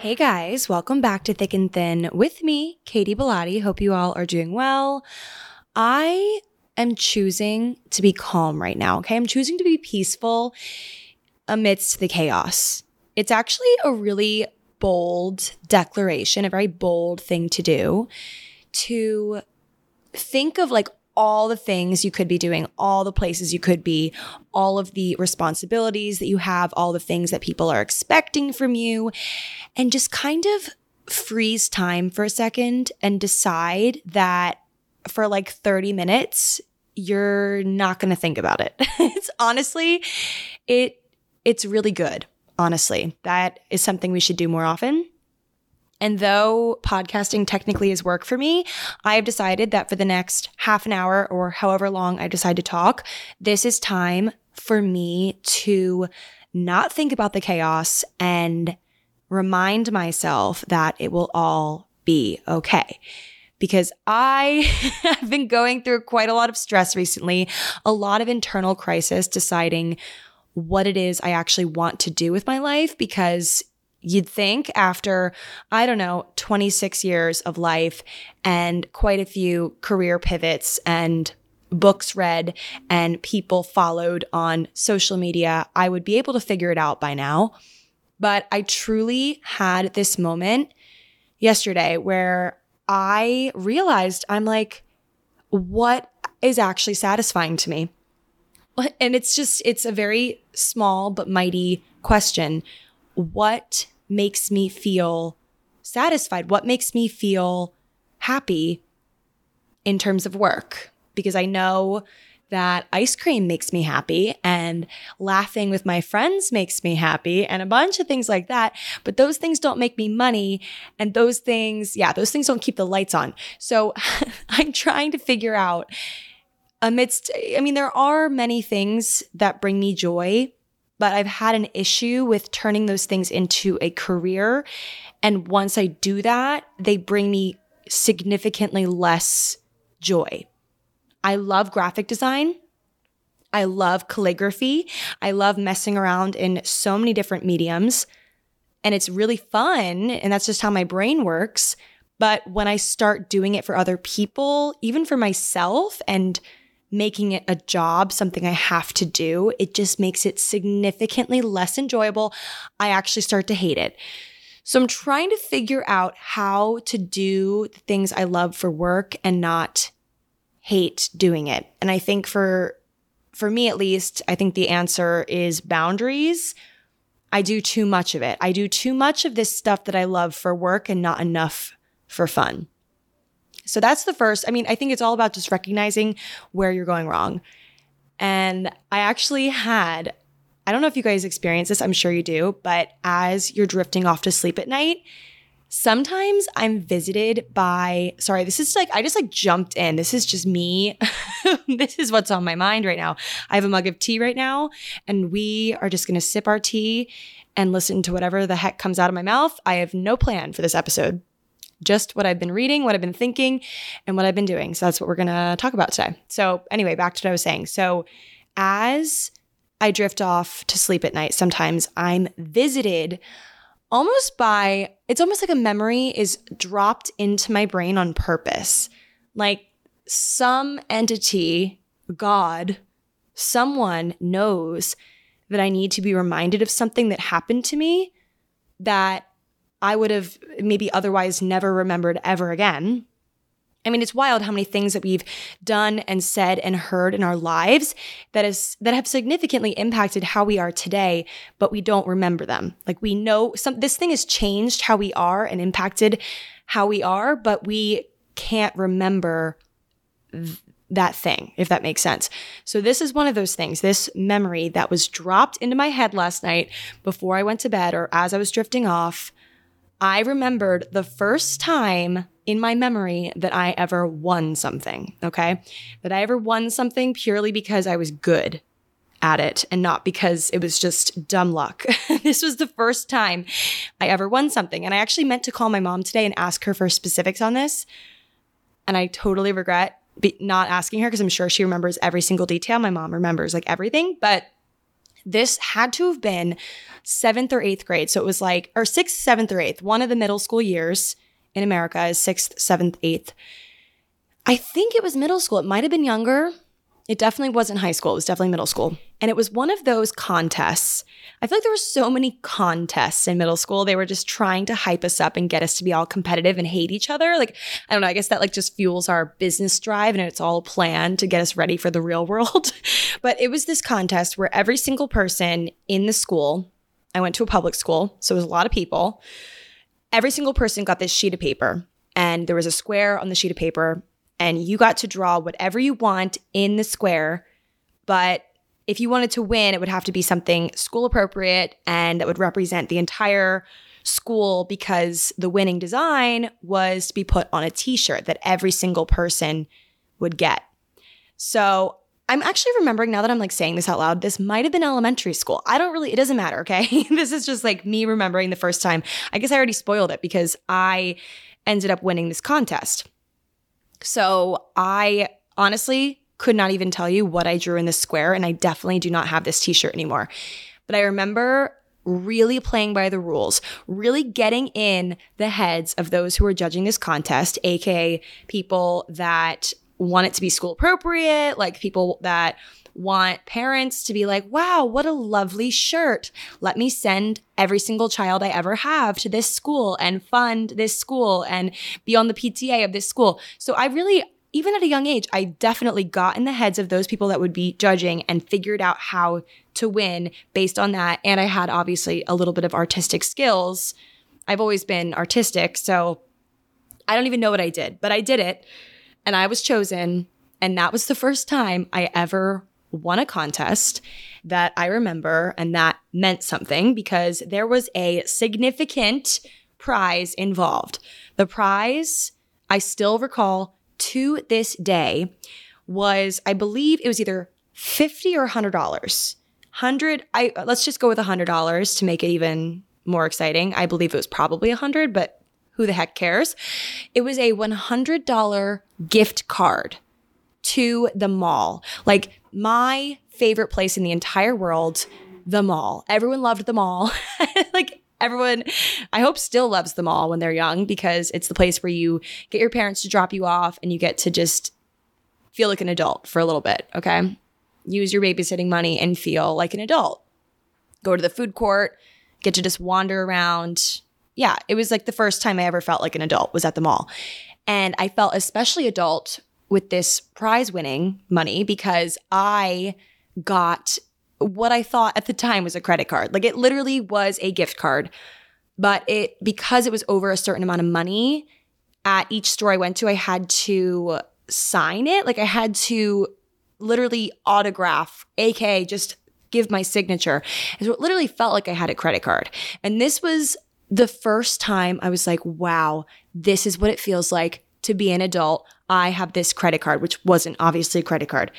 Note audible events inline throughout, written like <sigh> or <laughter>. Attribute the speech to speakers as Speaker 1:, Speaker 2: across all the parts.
Speaker 1: Hey guys, welcome back to Thick and Thin with me, Katy Bellotte. Hope you all are doing well. I am choosing to be calm right now, okay? I'm choosing to be peaceful amidst the chaos. It's actually a really bold declaration, a very bold thing to do to think of like all the things you could be doing, all the places you could be, all of the responsibilities that you have, all the things that people are expecting from you, and just kind of freeze time for a second and decide that for like 30 minutes, you're not going to think about it. <laughs> it's honestly, it, it's really good. Honestly, that is something we should do more often. And though podcasting technically is work for me, I have decided that for the next half an hour or however long I decide to talk, this is time for me to not think about the chaos and remind myself that it will all be okay. Because I <laughs> have been going through quite a lot of stress recently, a lot of internal crisis deciding what it is I actually want to do with my life because You'd think after, I don't know, 26 years of life and quite a few career pivots and books read and people followed on social media, I would be able to figure it out by now. But I truly had this moment yesterday where I realized I'm like, what is actually satisfying to me? <laughs> And it's just, it's a very small but mighty question what makes me feel satisfied? What makes me feel happy in terms of work? Because I know that ice cream makes me happy and laughing with my friends makes me happy and a bunch of things like that. But those things don't make me money. And those things, yeah, those things don't keep the lights on. So <laughs> I'm trying to figure out amidst, I mean, there are many things that bring me joy but I've had an issue with turning those things into a career. And once I do that, they bring me significantly less joy. I love graphic design. I love calligraphy. I love messing around in so many different mediums. and it's really fun. And that's just how my brain works. But when I start doing it for other people, even for myself, and making it a job, something I have to do, it just makes it significantly less enjoyable. I actually start to hate it. So I'm trying to figure out how to do the things I love for work and not hate doing it. And I think for for me at least, I think the answer is boundaries. I do too much of it. I do too much of this stuff that I love for work and not enough for fun. So that's the first. I mean, I think it's all about just recognizing where you're going wrong. And I actually had, I don't know if you guys experience this, I'm sure you do, but as you're drifting off to sleep at night, sometimes I'm visited by, sorry, this is like, I just like jumped in. This is just me. <laughs> this is what's on my mind right now. I have a mug of tea right now, and we are just gonna sip our tea and listen to whatever the heck comes out of my mouth. I have no plan for this episode just what I've been reading, what I've been thinking, and what I've been doing. So that's what we're going to talk about today. So, anyway, back to what I was saying. So, as I drift off to sleep at night, sometimes I'm visited almost by it's almost like a memory is dropped into my brain on purpose. Like some entity, God, someone knows that I need to be reminded of something that happened to me that I would have maybe otherwise never remembered ever again. I mean, it's wild how many things that we've done and said and heard in our lives that is that have significantly impacted how we are today, but we don't remember them. Like we know some this thing has changed how we are and impacted how we are, but we can't remember th- that thing, if that makes sense. So this is one of those things, this memory that was dropped into my head last night before I went to bed or as I was drifting off I remembered the first time in my memory that I ever won something, okay? That I ever won something purely because I was good at it and not because it was just dumb luck. <laughs> this was the first time I ever won something. And I actually meant to call my mom today and ask her for specifics on this. And I totally regret not asking her because I'm sure she remembers every single detail. My mom remembers like everything, but this had to have been seventh or eighth grade. So it was like, or sixth, seventh, or eighth. One of the middle school years in America is sixth, seventh, eighth. I think it was middle school. It might have been younger. It definitely wasn't high school. It was definitely middle school. And it was one of those contests. I feel like there were so many contests in middle school. They were just trying to hype us up and get us to be all competitive and hate each other. Like, I don't know, I guess that like just fuels our business drive and it's all planned to get us ready for the real <laughs> world. but it was this contest where every single person in the school, I went to a public school, so it was a lot of people. Every single person got this sheet of paper and there was a square on the sheet of paper and you got to draw whatever you want in the square. But if you wanted to win, it would have to be something school appropriate and that would represent the entire school because the winning design was to be put on a t shirt that every single person would get. So I'm actually remembering now that I'm like saying this out loud, this might have been elementary school. I don't really, it doesn't matter, okay? <laughs> this is just like me remembering the first time. I guess I already spoiled it because I ended up winning this contest. So I honestly could not even tell you what I drew in the square, and I definitely do not have this t shirt anymore. But I remember really playing by the rules, really getting in the heads of those who were judging this contest, aka people that want it to be school appropriate, like people that want parents to be like, wow, what a lovely shirt. Let me send every single child I ever have to this school and fund this school and be on the PTA of this school. So I really, even at a young age, I definitely got in the heads of those people that would be judging and figured out how to win based on that. And I had obviously a little bit of artistic skills. I've always been artistic. So I don't even know what I did, but I did it and I was chosen. And that was the first time I ever won a contest that I remember, and that meant something because there was a significant prize involved. The prize, I still recall to this day, was I believe it was either 50 or $100. 100 I let's just go with $100 to make it even more exciting. I believe it was probably 100, but who the heck cares? It was a $100 gift card to the mall. Like my favorite place in the entire world, the mall. Everyone loved the mall. <laughs> like everyone, I hope, still loves the mall when they're young because it's the place where you get your parents to drop you off and you get to just feel like an adult for a little bit. Okay. Use your babysitting money and feel like an adult. Go to the food court, get to just wander around. Yeah, it was like the first time I ever felt like an adult was at the mall. And I felt especially adult with this prize winning money because I got what I thought at the time was a credit card. Like it literally was a gift card. But it because it was over a certain amount of money at each store I went to, I had to sign it. Like I had to literally autograph, aka just give my signature. And so it literally felt like I had a credit card. And this was the first time I was like, wow, this is what it feels like to be an adult. I have this credit card, which wasn't obviously a credit card.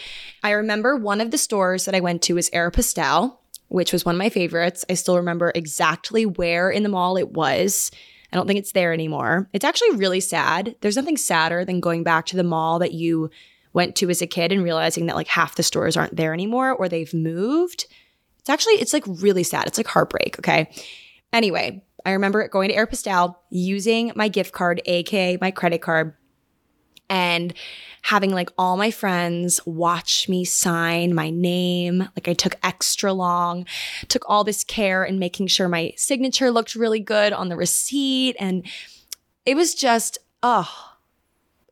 Speaker 1: I remember one of the stores that I went to was Aeropostale, which was one of my favorites. I still remember exactly where in the mall it was. I don't think it's there anymore. It's actually really sad. There's nothing sadder than going back to the mall that you went to as a kid and realizing that like half the stores aren't there anymore or they've moved. It's actually it's like really sad. It's like heartbreak, okay? Anyway, I remember going to Aeropostale using my gift card, aka my credit card, and having like all my friends watch me sign my name. Like I took extra long, took all this care in making sure my signature looked really good on the receipt. And it was just, oh,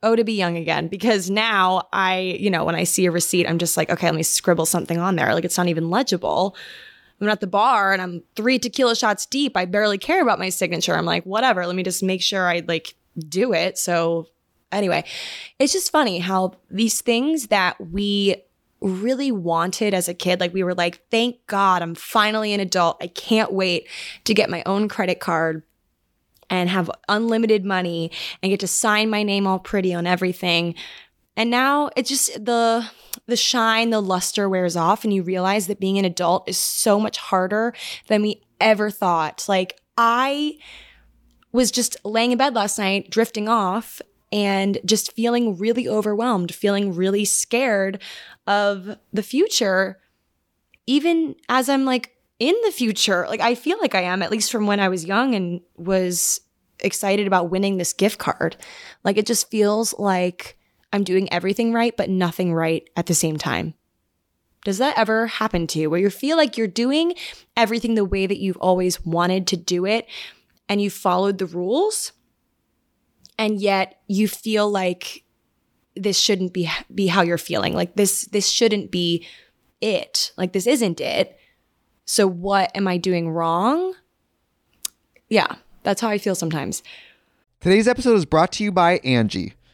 Speaker 1: oh, to be young again. Because now I, you know, when I see a receipt, I'm just like, okay, let me scribble something on there. Like it's not even legible. I'm at the bar and I'm three tequila shots deep. I barely care about my signature. I'm like, whatever, let me just make sure I like do it. So anyway, it's just funny how these things that we really wanted as a kid, like we were like, thank God I'm finally an adult. I can't wait to get my own credit card and have unlimited money and get to sign my name all pretty on everything. And now it's just the the shine, the luster wears off and you realize that being an adult is so much harder than we ever thought. Like I was just laying in bed last night drifting off and just feeling really overwhelmed, feeling really scared of the future even as I'm like in the future. Like I feel like I am at least from when I was young and was excited about winning this gift card. Like it just feels like I'm doing everything right, but nothing right at the same time. Does that ever happen to you where you feel like you're doing everything the way that you've always wanted to do it and you followed the rules and yet you feel like this shouldn't be be how you're feeling. Like this this shouldn't be it. Like this isn't it. So what am I doing wrong? Yeah, that's how I feel sometimes.
Speaker 2: Today's episode is brought to you by Angi.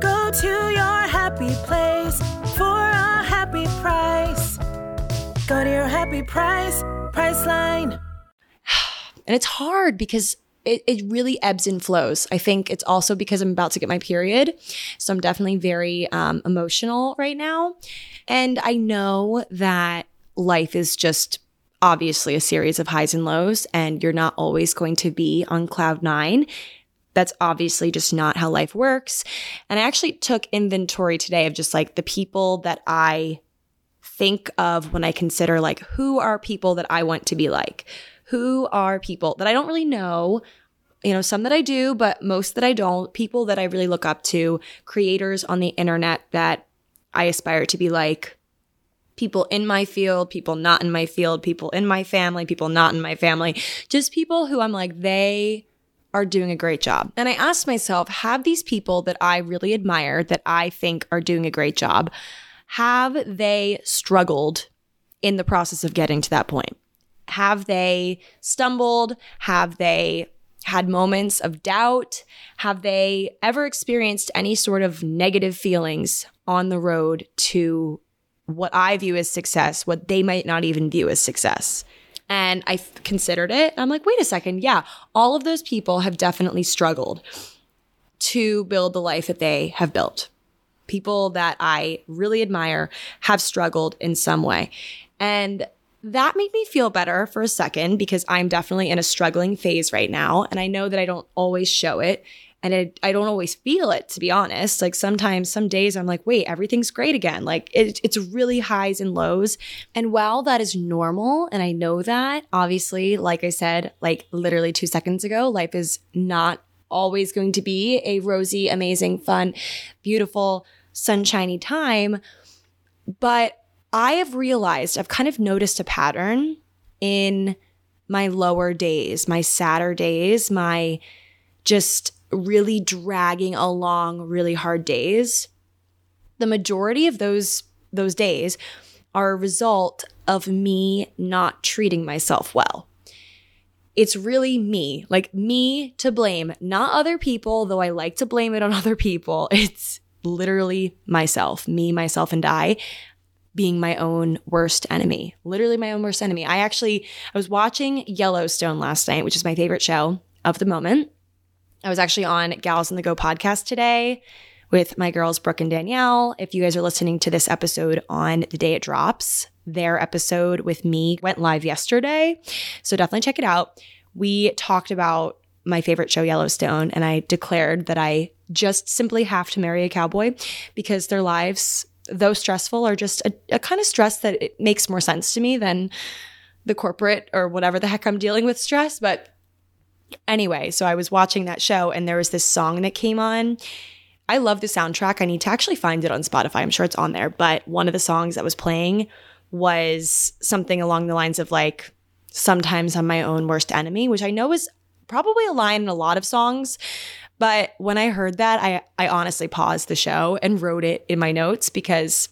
Speaker 3: Go to your happy place for a happy price. Go to your happy price, Priceline. <sighs>
Speaker 1: And it's hard because it, it really ebbs and flows. I think it's also because I'm about to get my period. So I'm definitely very um, emotional right now. And I know that life is just obviously a series of highs and lows, and you're not always going to be on cloud nine. That's obviously just not how life works. And I actually took inventory today of just like the people that I think of when I consider like who are people that I want to be like? Who are people that I don't really know? You know, some that I do, but most that I don't. People that I really look up to, creators on the internet that I aspire to be like people in my field, people not in my field, people in my family, people not in my family, just people who I'm like, they are doing a great job. And I asked myself, have these people that I really admire, that I think are doing a great job, have they struggled in the process of getting to that point? Have they stumbled? Have they had moments of doubt? Have they ever experienced any sort of negative feelings on the road to what I view as success, what they might not even view as success. And I considered it. I'm like, wait a second. Yeah, all of those people have definitely struggled to build the life that they have built. People that I really admire have struggled in some way. And that made me feel better for a second because I'm definitely in a struggling phase right now. And I know that I don't always show it and it, I don't always feel it to be honest. Like sometimes, some days I'm like, wait, everything's great again. Like it, it's really highs and lows. And while that is normal, and I know that, obviously, like I said, like literally two seconds ago, life is not always going to be a rosy, amazing, fun, beautiful, sunshiny time. But I have realized, I've kind of noticed a pattern in my lower days, my sadder days, my just really dragging along really hard days, the majority of those those days are a result of me not treating myself well. It's really me, like me to blame, not other people, though I like to blame it on <laughs> other people. It's literally myself, me, myself, and I being my own worst enemy. Literally my own worst enemy. I actually I was watching Yellowstone last night, which is my favorite show of the moment. I was actually on Gals on the Go podcast today with my girls, Brooke and Danielle. If you guys are listening to this episode on the day it drops, their episode with me went live yesterday. So definitely check it out. We talked about my favorite show, Yellowstone, and I declared that I just simply have to marry a cowboy because their lives, though stressful, are just a, a kind of stress that it makes more sense to me than the corporate or whatever the heck I'm dealing with stress. But Anyway, so I was watching that show and there was this song that came on. I love the soundtrack. I need to actually find it on Spotify. I'm sure it's on there. But one of the songs that was playing was something along the lines of like, sometimes I'm my own worst enemy, which I know is probably a line in a lot of songs. But when I heard that, I, I honestly paused the show and wrote it in my notes because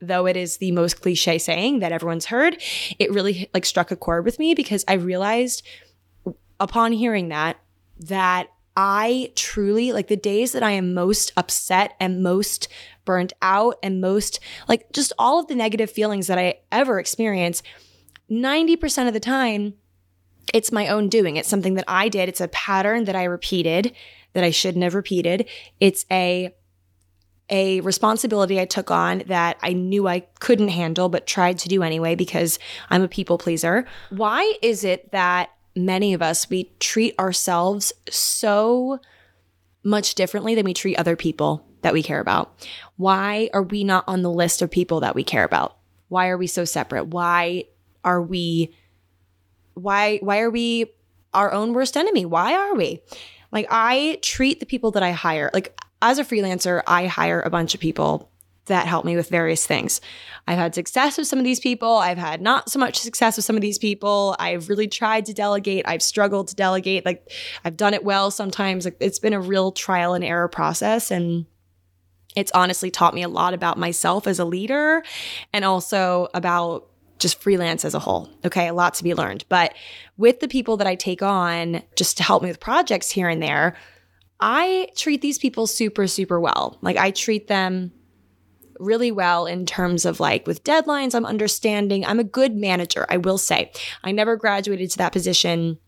Speaker 1: though it is the most cliche saying that everyone's heard, it really like struck a chord with me because I realized upon hearing that, that I truly like the days that I am most upset and most burnt out and most like just all of the negative feelings that I ever experience, 90% of the time, it's my own doing. It's something that I did. It's a pattern that I repeated that I shouldn't have repeated. It's a a responsibility I took on that I knew I couldn't handle, but tried to do anyway because I'm a people pleaser. Why is it that many of us, we treat ourselves so much differently than we treat other people that we care about. Why are we not on the list of people that we care about? Why are we so separate? Why are we why why are we our own worst enemy? Why are we? Like I treat the people that I hire, like as a freelancer, I hire a bunch of people that help me with various things. I've had success with some of these people. I've had not so much success with some of these people. I've really tried to delegate. I've struggled to delegate. Like I've done it well sometimes. Like it's been a real trial and error process and it's honestly taught me a lot about myself as a leader and also about just freelance as a whole. Okay, a lot to be learned. But with the people that I take on just to help me with projects here and there, I treat these people super, super well. Like I treat them really well in terms of like with deadlines, I'm understanding. I'm a good manager, I will say. I never graduated to that position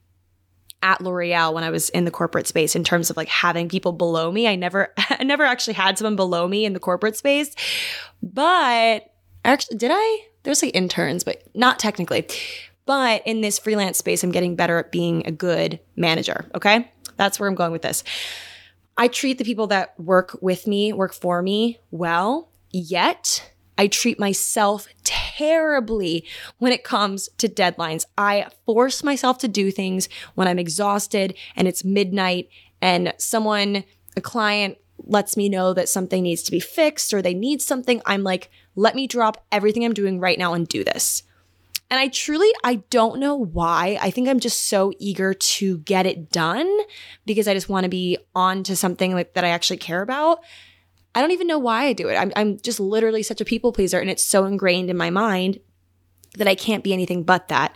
Speaker 1: at L'Oreal when I was in the corporate space in terms of like having people below me. I never <laughs> I never actually had someone below me in the corporate space. But actually did I? There's like interns, but not technically. But in this freelance space, I'm getting better at being a good manager. Okay. That's where I'm going with this. I treat the people that work with me, work for me well, yet I treat myself terribly when it comes to deadlines. I force myself to do things when I'm exhausted and it's midnight and someone, a client, lets me know that something needs to be fixed or they need something. I'm like, let me drop everything I'm doing right now and do this. And I truly, I don't know why. I think I'm just so eager to get it done because I just want to be on to something like that I actually care about. I don't even know why I do it. I'm, I'm just literally such a people pleaser and it's so ingrained in my mind that I can't be anything but that.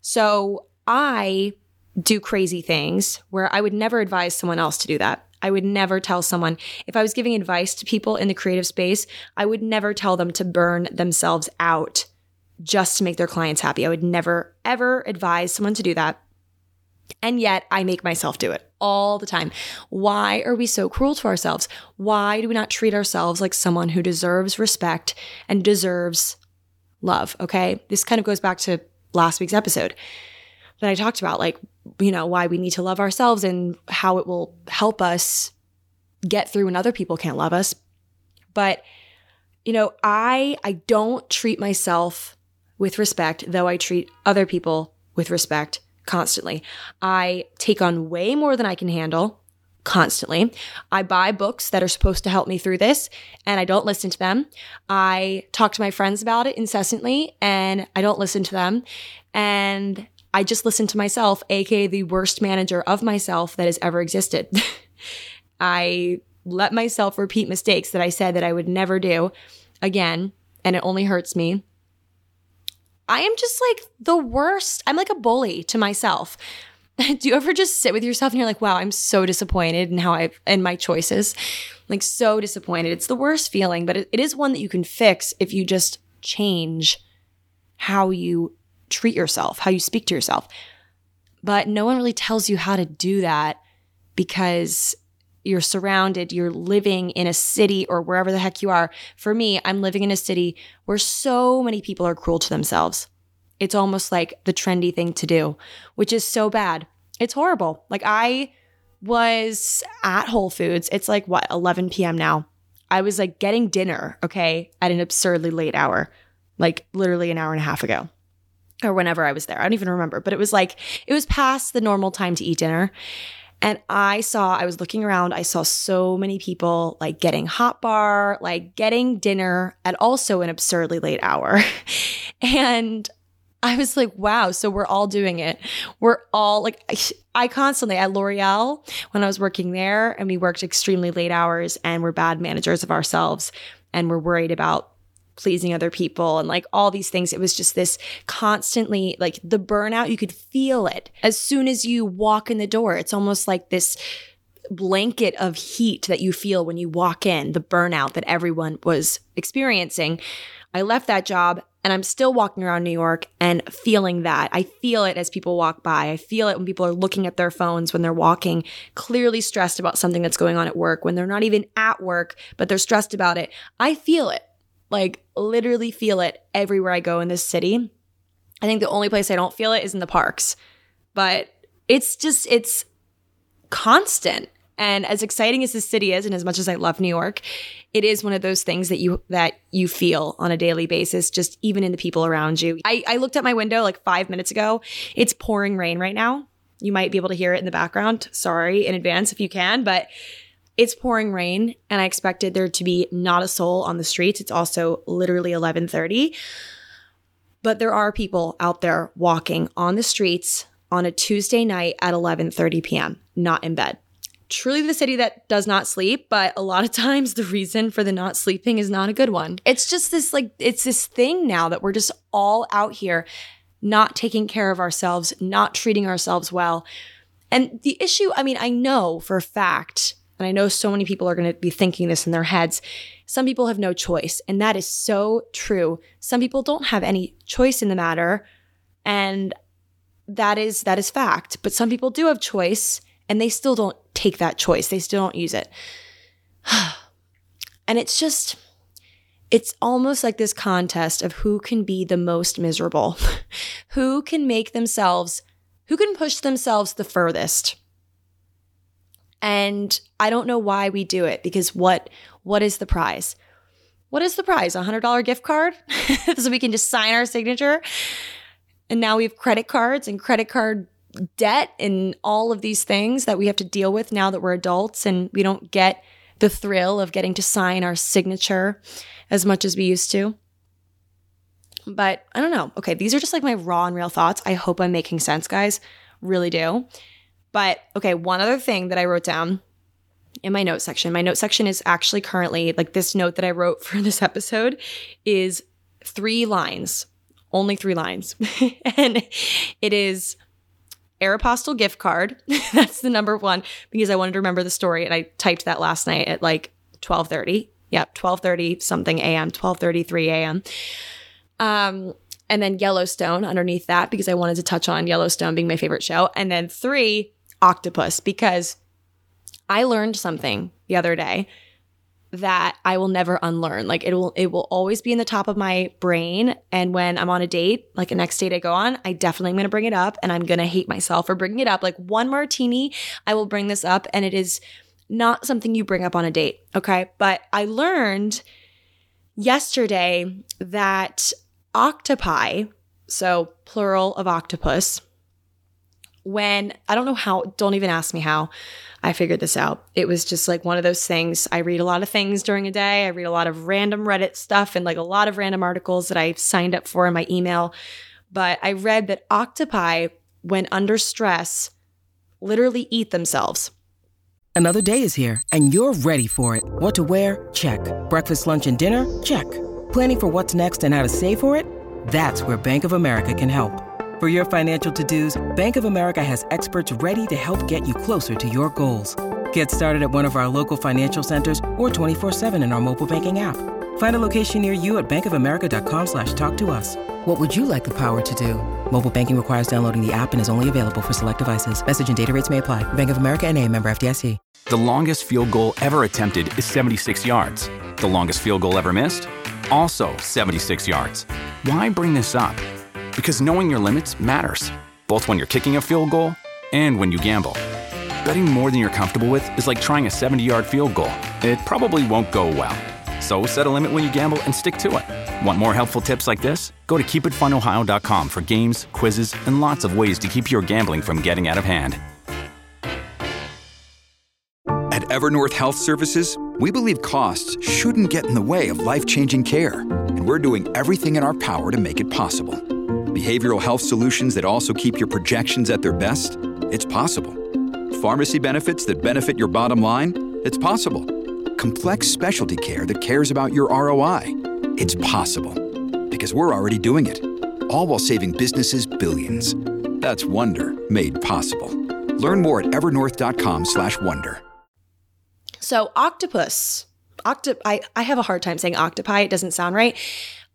Speaker 1: So I do crazy things where I would never advise someone else to do that. I would never tell someone, if I was giving advice to people in the creative space, I would never tell them to burn themselves out just to make their clients happy. I would never, ever advise someone to do that. And yet I make myself do it all the time. Why are we so cruel to ourselves? Why do we not treat ourselves like someone who deserves respect and deserves love? Okay. This kind of goes back to last week's episode that I talked about, like, you know, why we need to love ourselves and how it will help us get through when other people can't love us. But, you know, I I don't treat myself with respect, though I treat other people with respect constantly. I take on way more than I can handle constantly. I buy books that are supposed to help me through this and I don't listen to them. I talk to my friends about it incessantly and I don't listen to them. And I just listen to myself, aka the worst manager of myself that has ever existed. <laughs> I let myself repeat mistakes that I said that I would never do again, and it only hurts me. I am just like the worst. I'm like a bully to myself. <laughs> Do you ever just sit with yourself and you're like, wow, I'm so disappointed in how I've in my choices? Like so disappointed. It's the worst feeling, but it, it is one that you can fix if you just change how you treat yourself, how you speak to yourself. But no one really tells you how to do that because you're surrounded, you're living in a city or wherever the heck you are. For me, I'm living in a city where so many people are cruel to themselves. It's almost like the trendy thing to do, which is so bad. It's horrible. Like I was at Whole Foods. It's like what, 11 p.m. now. I was like getting dinner, okay, at an absurdly late hour, like literally an hour and a half ago or whenever I was there. I don't even remember, but it was like, it was past the normal time to eat dinner. And I saw, I was looking around, I saw so many people like getting hot bar, like getting dinner at also an absurdly late hour. <laughs> and I was like, wow, so we're all doing it. We're all like, I, constantly at L'Oreal, when I was working there, and we worked extremely late hours and we're bad managers of ourselves and we're worried about pleasing other people and like all these things. It was just this constantly like the burnout, you could feel it as soon as you walk in the door. It's almost like this blanket of heat that you feel when you walk in, the burnout that everyone was experiencing. I left that job and I'm still walking around New York and feeling that. I feel it as people walk by. I feel it when people are looking at their phones when they're walking, clearly stressed about something that's going on at work, when they're not even at work, but they're stressed about it. I feel it like literally feel it everywhere I go in this city. I think the only place I don't feel it is in the parks. But it's just it's constant. And as exciting as this city is and as much as I love New York, it is one of those things that you that you feel on a daily basis, just even in the people around you. I, I looked at my window like five minutes ago. It's pouring rain right now. You might be able to hear it in the background. Sorry in advance if you can, but it's pouring rain and I expected there to be not a soul on the streets. It's also literally 11:30. But there are people out there walking on the streets on a Tuesday night at 11:30 p.m., not in bed. Truly the city that does not sleep, but a lot of <laughs> times the reason for the not sleeping is not a good one. It's just this like it's this thing now that we're just all out here not taking care of ourselves, not treating ourselves well. And the issue, I mean, I know for a fact and I know so many people are going to be thinking this in their heads. some people have no choice. And that is so true. Some people don't have any choice in the matter. And that is that is fact. But some people do have choice and they still don't take that choice. They still don't use it. <sighs> and it's just it's almost like this contest of who can be the most miserable. <laughs> who can make themselves who can push themselves the furthest. And I don't know why we do it because what what is the prize? What is the prize? A $100 gift card? <laughs> so we can just sign our signature. And now we have credit cards and credit card debt and all of these things that we have to deal with now that we're adults and we don't get the thrill of getting to sign our signature as much as we used to. But I don't know. Okay, these are just like my raw and real thoughts. I hope I'm making sense, guys. Really do. But okay, one other thing that I wrote down in my note section. My note section is actually currently like this note that I wrote <laughs> for this episode is three lines, only three lines. <laughs> and it is Aeropostale gift card. <laughs> That's the number one because I wanted to remember the story and I typed that last night at like 12:30. Yep, 12:30 something a.m., 12:33 a.m. Um and then Yellowstone underneath that because I wanted to touch on Yellowstone being my favorite show. And then 3 octopus because I learned something the other day that I will never unlearn. Like it will it will always be in the top of my brain and when I'm on a date, like a next date I go on, I definitely am going to bring it up and I'm going to hate myself for bringing it up. Like one martini, I will bring this up and it is not something you bring up on a date, okay? But I learned yesterday that octopi, so plural of octopus, when I don't know how, don't even ask me how I figured this out. It was just like one of those things. I read a lot of things during a day. I read a lot of random Reddit stuff and like a lot of random articles that I signed up for in my email. But I read that octopi, when under stress, literally eat themselves.
Speaker 4: Another day is here and you're ready for it. What to wear? Check. Breakfast, lunch, and dinner? Check. Planning for what's next and how to save for it? That's where Bank of America can help. For your financial to-dos, Bank of America has experts ready to help get you closer to your goals. Get started at one of our local financial centers or 24-7 in our mobile banking app. Find a location near you at bankofamerica.com slash talk to us. What would you like the power to do? Mobile banking requires downloading the app and is only available for select devices. Message and data rates may apply. Bank of America and a member FDIC.
Speaker 5: The longest field goal ever attempted is 76 yards. The longest field goal ever missed? Also 76 yards. Why bring this up? Because knowing your limits matters, both when you're kicking a field goal and when you gamble. Betting more than you're comfortable with is like trying a 70 yard field goal. It probably won't go well. So set a limit when you gamble and stick to it. Want more helpful tips like this? Go to keepitfunohio.com for games, quizzes, and lots of ways to keep your gambling from getting out of hand.
Speaker 6: At Evernorth Health Services, we believe costs shouldn't get in the way of life changing care, and we're doing everything in our power to make it possible. Behavioral health solutions that also keep your projections at their best? It's possible. Pharmacy benefits that benefit your bottom line? It's possible. Complex specialty care that cares about your ROI? It's possible. Because we're already doing it. All while saving businesses billions. That's Wonder made possible. Learn more at evernorth.com/wonder.
Speaker 1: So octopus, octop I, I have a hard time saying octopi. It doesn't sound right.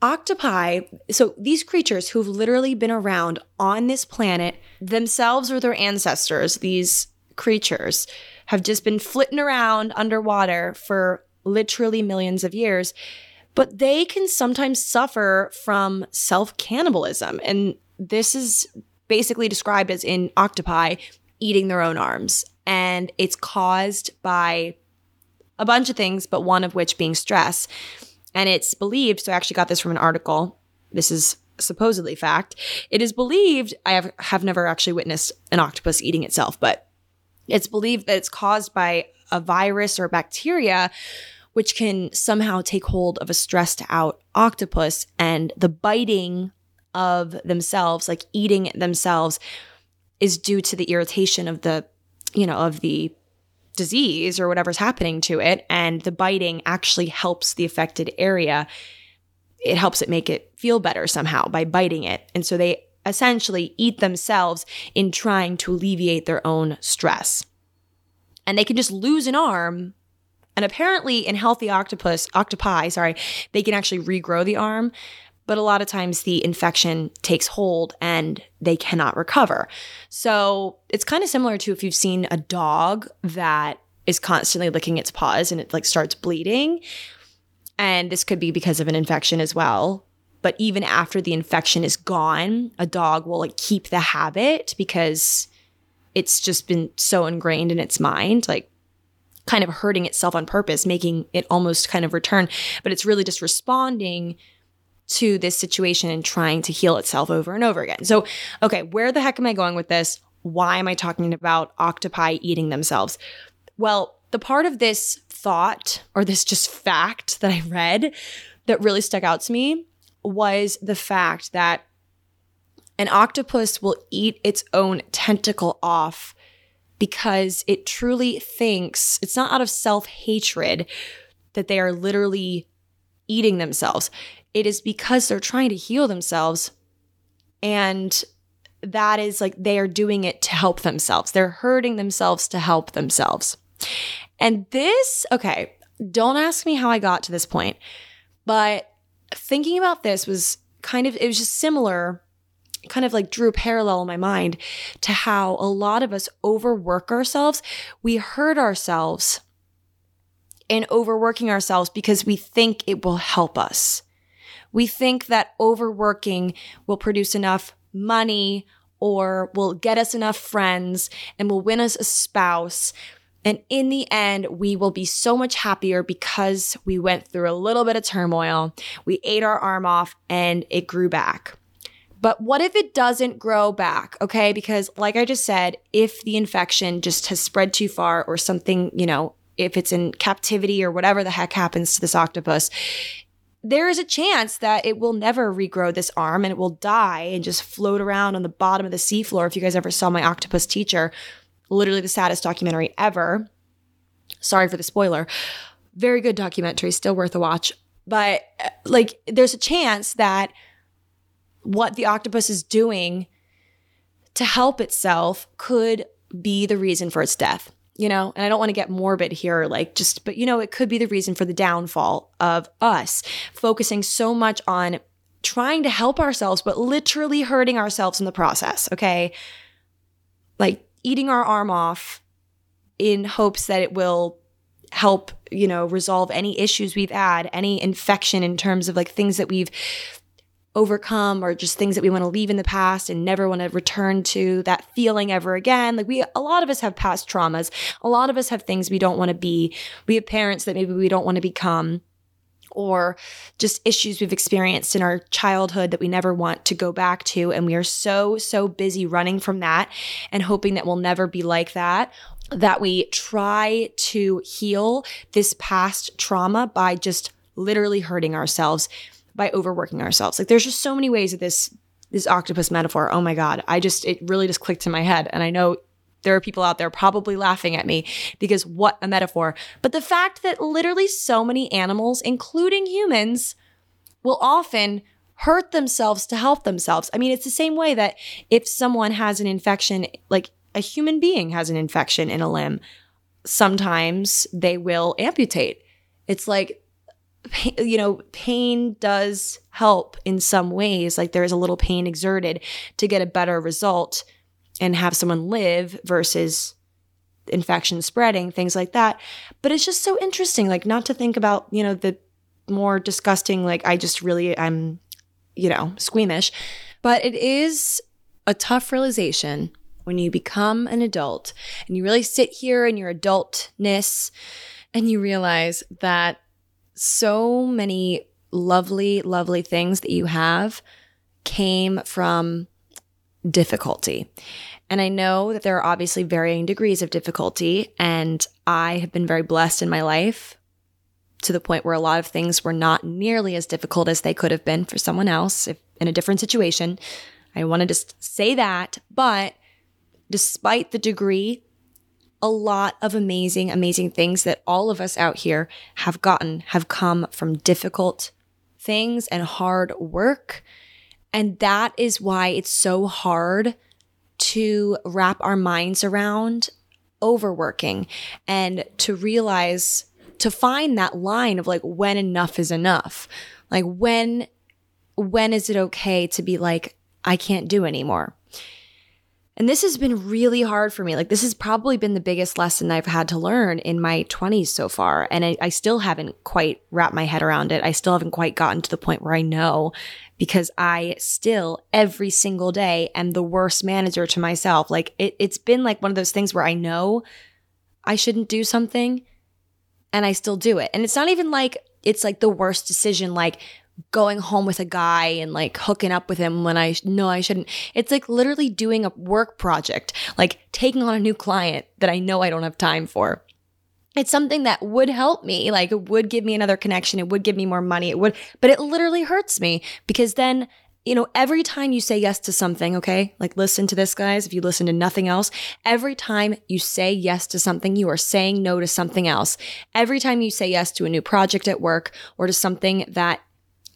Speaker 1: Octopi, so these creatures who've literally been around on this planet themselves or their ancestors, these creatures have just been flitting around underwater for literally millions of years. But they can sometimes suffer from self cannibalism. And this is basically described as in octopi eating their own arms. And it's caused by a bunch of things, but one of which being stress. And it's believed, so I actually got this from an article. This is supposedly fact. It is believed, I have, have never actually witnessed an octopus eating itself, but it's believed that it's caused by a virus or bacteria which can somehow take hold of a stressed out octopus and the biting of themselves, like eating themselves, is due to the irritation of the, you know, of the disease or whatever's happening to it. And the biting actually helps the affected area. It helps it make it feel better somehow by biting it. And so they essentially eat themselves in trying to alleviate their own stress. And they can just lose an arm And apparently in healthy octopus, octopi, sorry, they can actually regrow the arm, but a lot of times the infection takes hold and they cannot recover. So it's kind of similar to if you've seen a dog that is constantly licking its paws and it like starts bleeding. And this could be because of an infection as well. But even after the infection is gone, a dog will like keep the habit because it's just been so ingrained in its mind. Like kind of hurting itself on purpose, making it almost kind of return. But it's really just responding to this situation and trying to heal itself over and over again. So, okay, where the heck am I going with this? Why am I talking about octopi eating themselves? Well, the part of this thought or this just fact that I read that really stuck out to me was the fact that an octopus will eat its own tentacle off because it truly thinks it's not out of self hatred that they are literally eating themselves. It is because they're trying to heal themselves. And that is like they are doing it to help themselves. They're hurting themselves to help themselves. And this, okay, don't ask me how I got to this point, but thinking about this was kind of, it was just similar kind of like drew parallel in my mind to how a lot of us overwork ourselves. We hurt ourselves in overworking ourselves because we think it will help us. We think that overworking will produce enough money or will get us enough friends and will win us a spouse. And in the end, we will be so much happier because we went through a little bit of turmoil. We ate our arm off and it grew back. But what if it doesn't grow back? Okay. Because, like I just said, if the infection just has spread too far or something, you know, if it's in captivity or whatever the heck happens to this octopus, there is a chance that it will never regrow this arm and it will die and just float around on the bottom of the seafloor. If you guys ever saw my octopus teacher, literally the saddest documentary ever. Sorry for the spoiler. Very good documentary, still worth a watch. But uh, like, there's a chance that what the octopus is doing to help itself could be the reason for its death you know? And i don't want to get morbid here like just but you know it could be the reason for the downfall of us focusing so much on trying to help ourselves but literally hurting ourselves in the process okay? Like eating our arm off in hopes that it will help you know resolve any issues we've had any infection in terms of like things that we've overcome or just things that we want to leave in the past and never want to return to that feeling ever again. Like we, a lot of us have past traumas. A lot of us have things we don't want to be. We have parents that maybe we don't want to become or just issues we've experienced in our childhood that we never want to go back to. And we are so, so busy running from that and hoping that we'll never be like that. That we try to heal this past trauma by just literally hurting ourselves by overworking ourselves. Like there's just so many ways that this this octopus metaphor, oh my god, I just it really just clicked in my head and I know there are people out there probably laughing at me because what a metaphor. But the fact that literally so many animals, including humans, will often hurt themselves to help themselves. I mean, it's the same way that if someone has an infection, like a human being has an infection in a limb, sometimes they will amputate. It's like you know, pain does help in some ways. Like there is a little pain exerted to get a better result and have someone live versus infection spreading, things like that. But it's just so interesting, like not to think about, you know, the more disgusting, like I just really, I'm, you know, squeamish. But it is a tough realization when you become an adult and you really sit here in your adultness and you realize that so many lovely, lovely things that you have came from difficulty. And I know that there are obviously varying degrees of difficulty. And I have been very blessed in my life to the point where a lot of things were not nearly as difficult as they could have been for someone else if in a different situation. I want to just say that. But despite the degree a lot of amazing, amazing things that all of us out here have gotten have come from difficult things and hard work. And that is why it's so hard to wrap our minds around overworking and to realize to find that line of like when enough is enough. Like when when is it okay to be like I can't do anymore? And this has been really hard for me. Like, this has probably been the biggest lesson I've had to learn in my 20s so far. And I, I, still haven't quite wrapped my head around it. I still haven't quite gotten to the point where I know because I still, every single day, am the worst manager to myself. Like, it, it's been like one of those things where I know I shouldn't do something and I still do it. And it's not even like it's like the worst decision. Like, going home with a guy and like hooking up with him when I know I shouldn't. It's like literally doing a work project, like taking on a new client that I know I don't have time for. It's something that would help me, like it would give me another connection, it would give me more money, it would, but it literally hurts me because then you know, every time you say yes to something, okay? Like listen to this, guys. If you listen to nothing else, every time you say yes to something, you are saying no to something else. Every time you say yes to a new project at work or to something that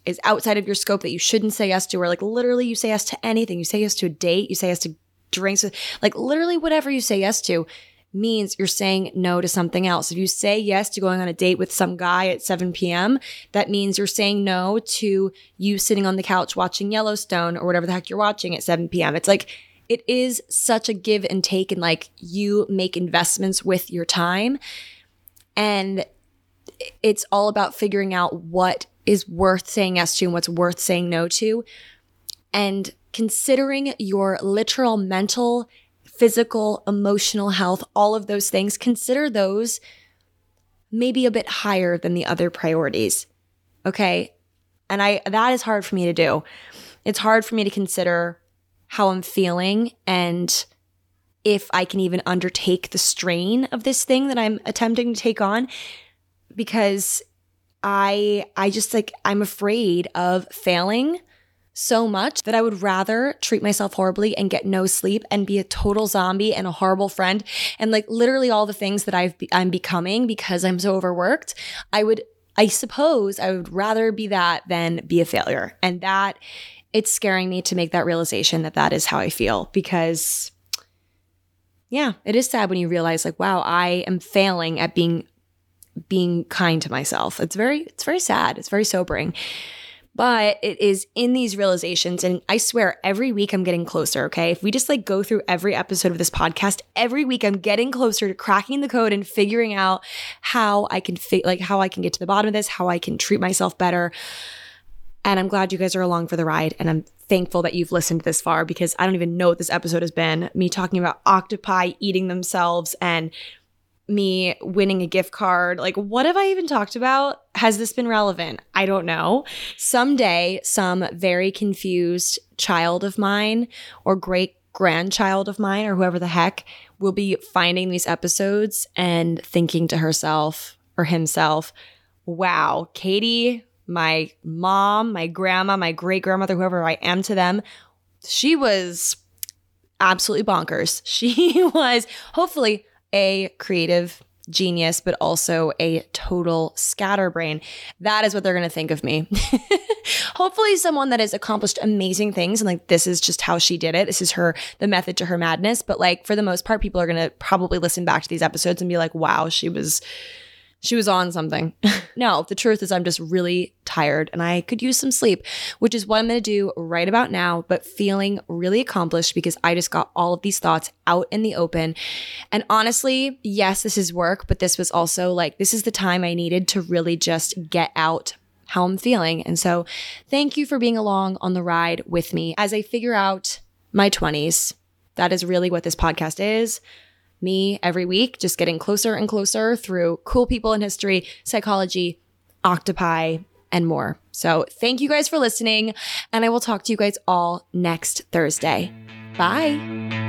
Speaker 1: is outside of your scope that you shouldn't say yes to, or like literally you say yes to anything. You say yes to a date, you say yes to drinks, like literally whatever you say yes to means you're saying no to something else. If you say yes to going on a date with some guy at 7 p.m., that means you're saying no to you sitting on the couch watching Yellowstone or whatever the heck you're watching at 7 p.m. It's like, it is such a give and take, and like you make investments with your time. And it's all about figuring out what is worth saying yes to and what's worth saying no to. And considering your literal mental, physical, emotional health, all of those things, consider those maybe a bit higher than the other priorities. Okay. And I, that is hard for me to do. It's hard for me to consider how I'm feeling and if I can even undertake the strain of this thing that I'm attempting to take on because I I just like I'm afraid of failing so much that I would rather treat myself horribly and get no sleep and be a total zombie and a horrible friend and like literally all the things that I've be- I'm becoming because I'm so overworked. I would I suppose I would rather be that than be a failure. And that it's scaring me to make that realization that that is how I feel because yeah, it is sad when you realize like wow, I am failing at being being kind to myself. It's very it's very sad. It's very sobering. But it is in these realizations and I swear every week I'm getting closer, okay? If we just like go through every episode of this podcast, every week I'm getting closer to cracking the code and figuring out how I can fi- like how I can get to the bottom of this, how I can treat myself better. And I'm glad you guys are along for the ride and I'm thankful that you've listened this far because I don't even know what this episode has been. Me talking about octopi eating themselves and me winning a gift card. Like, what have I even talked about? Has this been relevant? I don't know. Someday, some very confused child of mine or great grandchild of mine or whoever the heck will be finding these episodes and thinking to herself or himself, wow, Katy, my mom, my grandma, my great grandmother, whoever I am to them, she was absolutely bonkers. <laughs> She was hopefully a creative genius, but also a total scatterbrain. That is what they're going to think of me. <laughs> Hopefully, someone that has accomplished amazing things and like this is just how she did it. This is her, the method to her madness. But like for the most part, people are going to probably listen back to these episodes and be like, wow, she was she was on something. <laughs> no, the truth is, I'm just really tired and I could use some sleep, which is what I'm going to do right about now, but feeling really accomplished because I just got all of these thoughts out in the open. And honestly, yes, this is work, but this was also like, this is the time I needed to really just get out how I'm feeling. And so, thank you for being along on the ride with me as I figure out my 20s. That is really what this podcast is me every week, just getting closer and closer through cool people in history, psychology, octopi, and more. So thank you guys for listening, and I will talk to you guys all next Thursday. Bye.